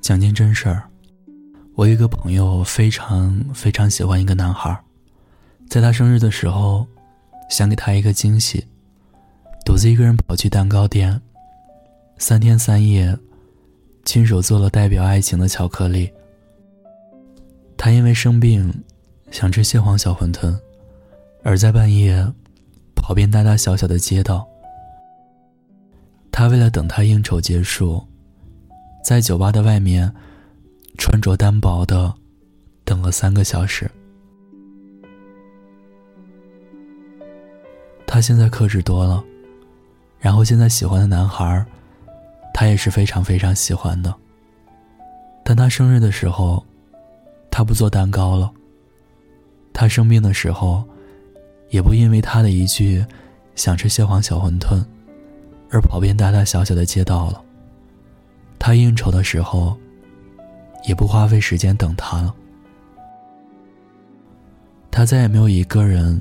讲件真事儿，我一个朋友非常非常喜欢一个男孩，在他生日的时候，想给他一个惊喜，独自一个人跑去蛋糕店，三天三夜，亲手做了代表爱情的巧克力。他因为生病，想吃蟹黄小馄饨，而在半夜，跑遍大大小小的街道。他为了等他应酬结束。在酒吧的外面，穿着单薄的，等了三个小时。他现在克制多了，然后现在喜欢的男孩，他也是非常非常喜欢的。但他生日的时候，他不做蛋糕了。他生病的时候，也不因为他的一句“想吃蟹黄小馄饨”，而跑遍大大小小的街道了。他应酬的时候，也不花费时间等他了。他再也没有一个人，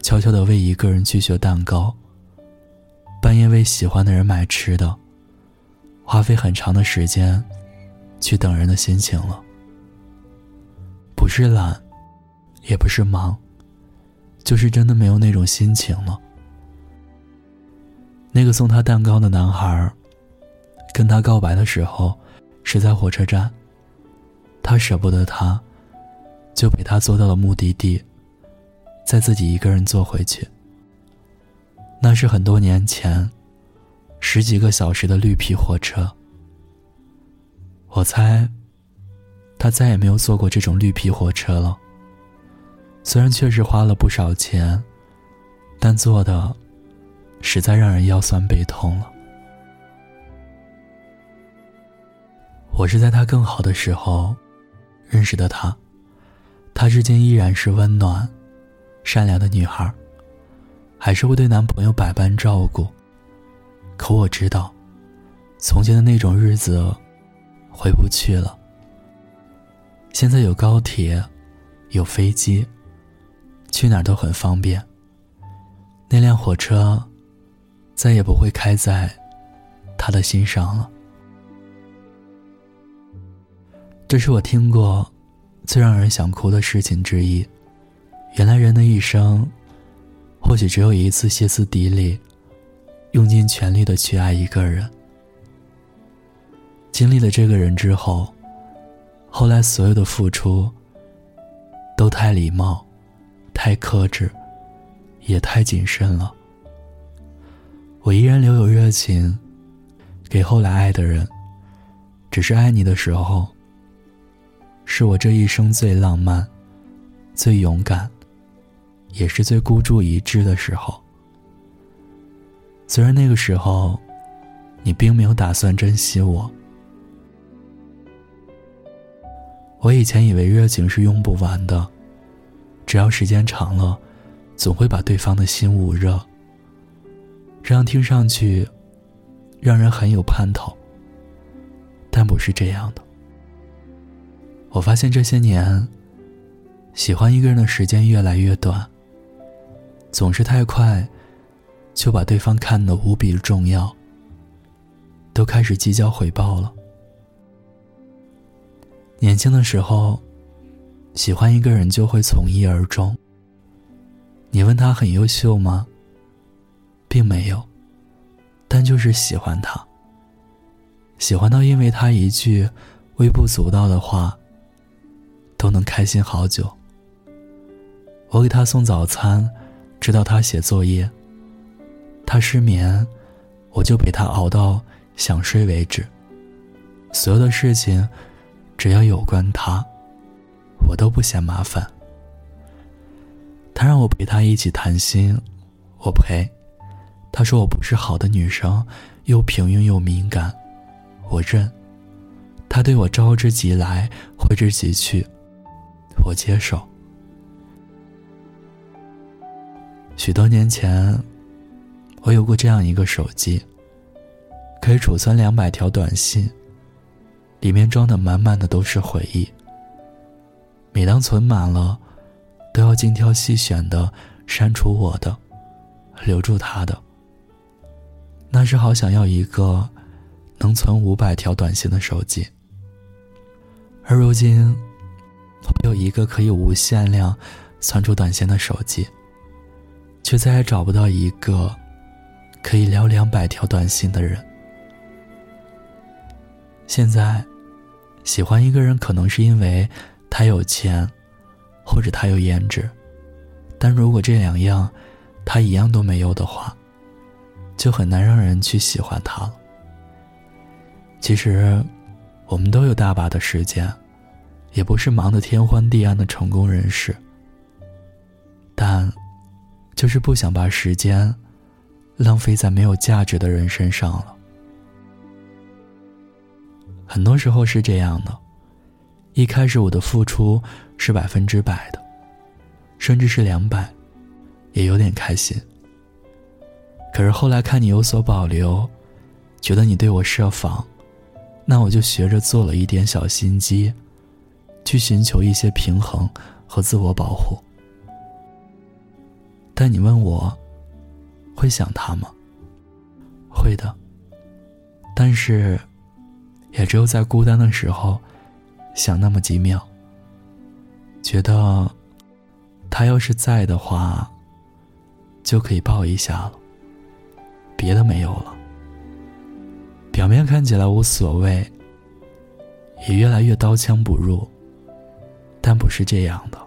悄悄的为一个人去学蛋糕，半夜为喜欢的人买吃的，花费很长的时间，去等人的心情了。不是懒，也不是忙，就是真的没有那种心情了。那个送他蛋糕的男孩跟他告白的时候，是在火车站。他舍不得他，就陪他坐到了目的地，再自己一个人坐回去。那是很多年前，十几个小时的绿皮火车。我猜，他再也没有坐过这种绿皮火车了。虽然确实花了不少钱，但坐的，实在让人腰酸背痛了。我是在他更好的时候认识的他，他至今依然是温暖、善良的女孩，还是会对男朋友百般照顾。可我知道，从前的那种日子回不去了。现在有高铁，有飞机，去哪儿都很方便。那辆火车再也不会开在他的心上了。这是我听过最让人想哭的事情之一。原来人的一生，或许只有一次歇斯底里，用尽全力的去爱一个人。经历了这个人之后，后来所有的付出都太礼貌、太克制，也太谨慎了。我依然留有热情，给后来爱的人，只是爱你的时候。是我这一生最浪漫、最勇敢，也是最孤注一掷的时候。虽然那个时候，你并没有打算珍惜我。我以前以为热情是用不完的，只要时间长了，总会把对方的心捂热。这样听上去，让人很有盼头。但不是这样的。我发现这些年，喜欢一个人的时间越来越短。总是太快，就把对方看得无比重要，都开始计较回报了。年轻的时候，喜欢一个人就会从一而终。你问他很优秀吗？并没有，但就是喜欢他。喜欢到因为他一句微不足道的话。都能开心好久。我给他送早餐，直到他写作业。他失眠，我就陪他熬到想睡为止。所有的事情，只要有关他，我都不嫌麻烦。他让我陪他一起谈心，我陪。他说我不是好的女生，又平庸又敏感，我认。他对我招之即来，挥之即去。我接受。许多年前，我有过这样一个手机，可以储存两百条短信，里面装的满满的都是回忆。每当存满了，都要精挑细选的删除我的，留住他的。那时好想要一个能存五百条短信的手机。而如今，我有一个可以无限量存储短信的手机，却再也找不到一个可以聊两百条短信的人。现在，喜欢一个人可能是因为他有钱，或者他有颜值，但如果这两样他一样都没有的话，就很难让人去喜欢他了。其实，我们都有大把的时间，也不是忙得天昏地暗的成功人士，但就是不想把时间浪费在没有价值的人身上了。很多时候是这样的，一开始我的付出是百分之百的，甚至是两百，也有点开心。可是后来看你有所保留，觉得你对我设防，那我就学着做了一点小心机，去寻求一些平衡和自我保护。但你问我，会想他吗？会的，但是。也只有在孤单的时候，想那么几秒。觉得，他要是在的话，就可以抱一下了。别的没有了。表面看起来无所谓，也越来越刀枪不入。但不是这样的，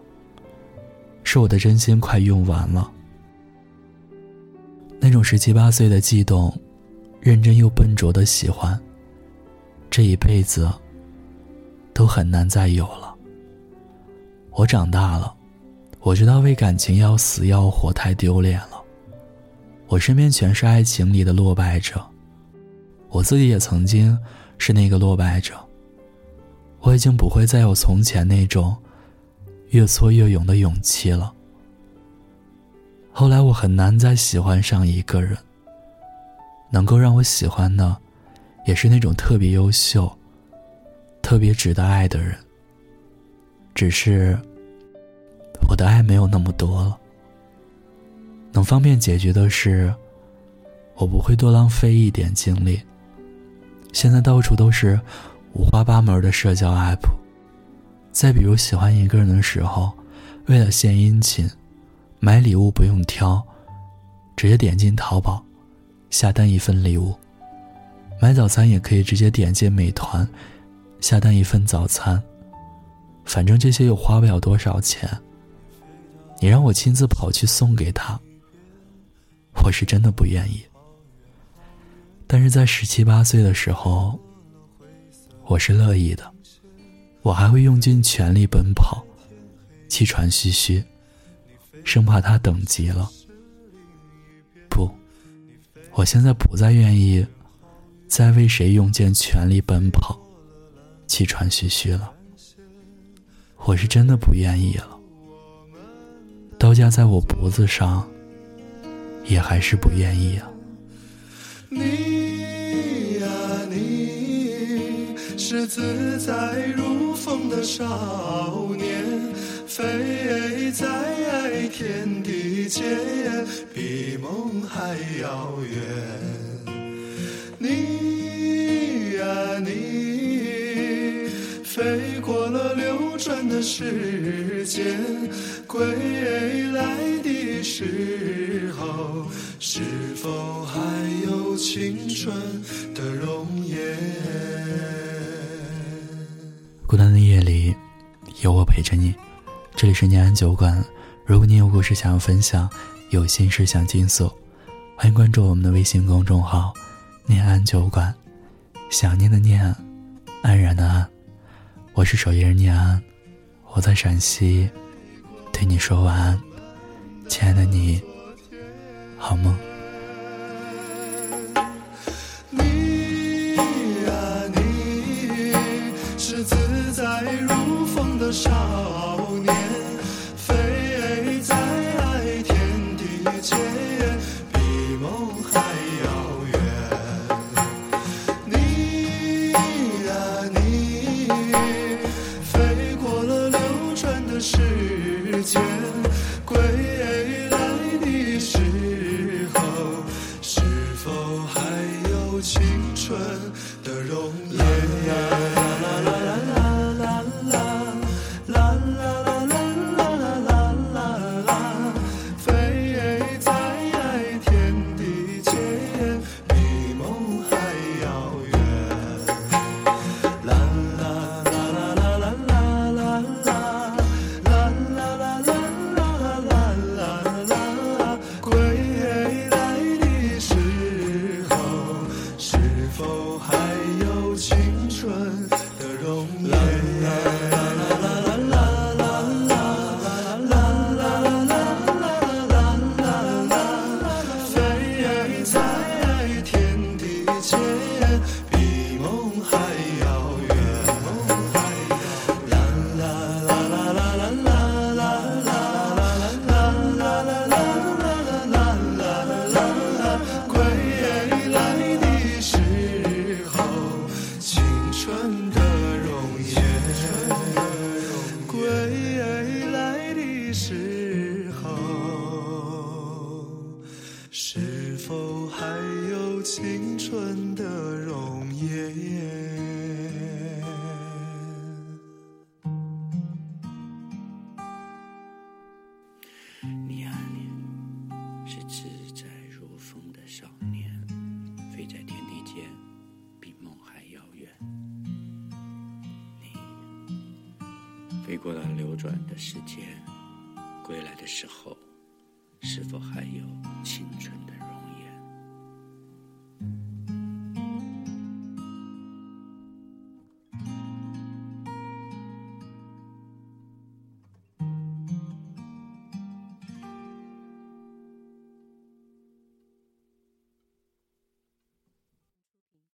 是我的真心快用完了。那种十七八岁的悸动，认真又笨拙的喜欢。这一辈子都很难再有了。我长大了，我知道为感情要死要活太丢脸了。我身边全是爱情里的落败者，我自己也曾经是那个落败者。我已经不会再有从前那种越挫越勇的勇气了。后来我很难再喜欢上一个人，能够让我喜欢的。也是那种特别优秀、特别值得爱的人。只是我的爱没有那么多了。能方便解决的事，我不会多浪费一点精力。现在到处都是五花八门的社交 app。再比如喜欢一个人的时候，为了献殷勤，买礼物不用挑，直接点进淘宝，下单一份礼物。买早餐也可以直接点进美团，下单一份早餐。反正这些又花不了多少钱。你让我亲自跑去送给他，我是真的不愿意。但是在十七八岁的时候，我是乐意的，我还会用尽全力奔跑，气喘吁吁，生怕他等急了。不，我现在不再愿意。再为谁用尽全力奔跑，气喘吁吁了。我是真的不愿意了。刀架在我脖子上，也还是不愿意啊。是自在如风的少年，飞在天地间，比梦还遥远。你呀，你飞过了流转的时间，归来的时候，是否还有青春的容颜？有我陪着你。这里是念安酒馆，如果你有故事想要分享，有心事想倾诉，欢迎关注我们的微信公众号。念安酒馆，想念的念，安然的安，我是守夜人念安，我在陕西，对你说晚安，亲爱的你，好梦。青春的容颜。时间归来的时候是否还有青春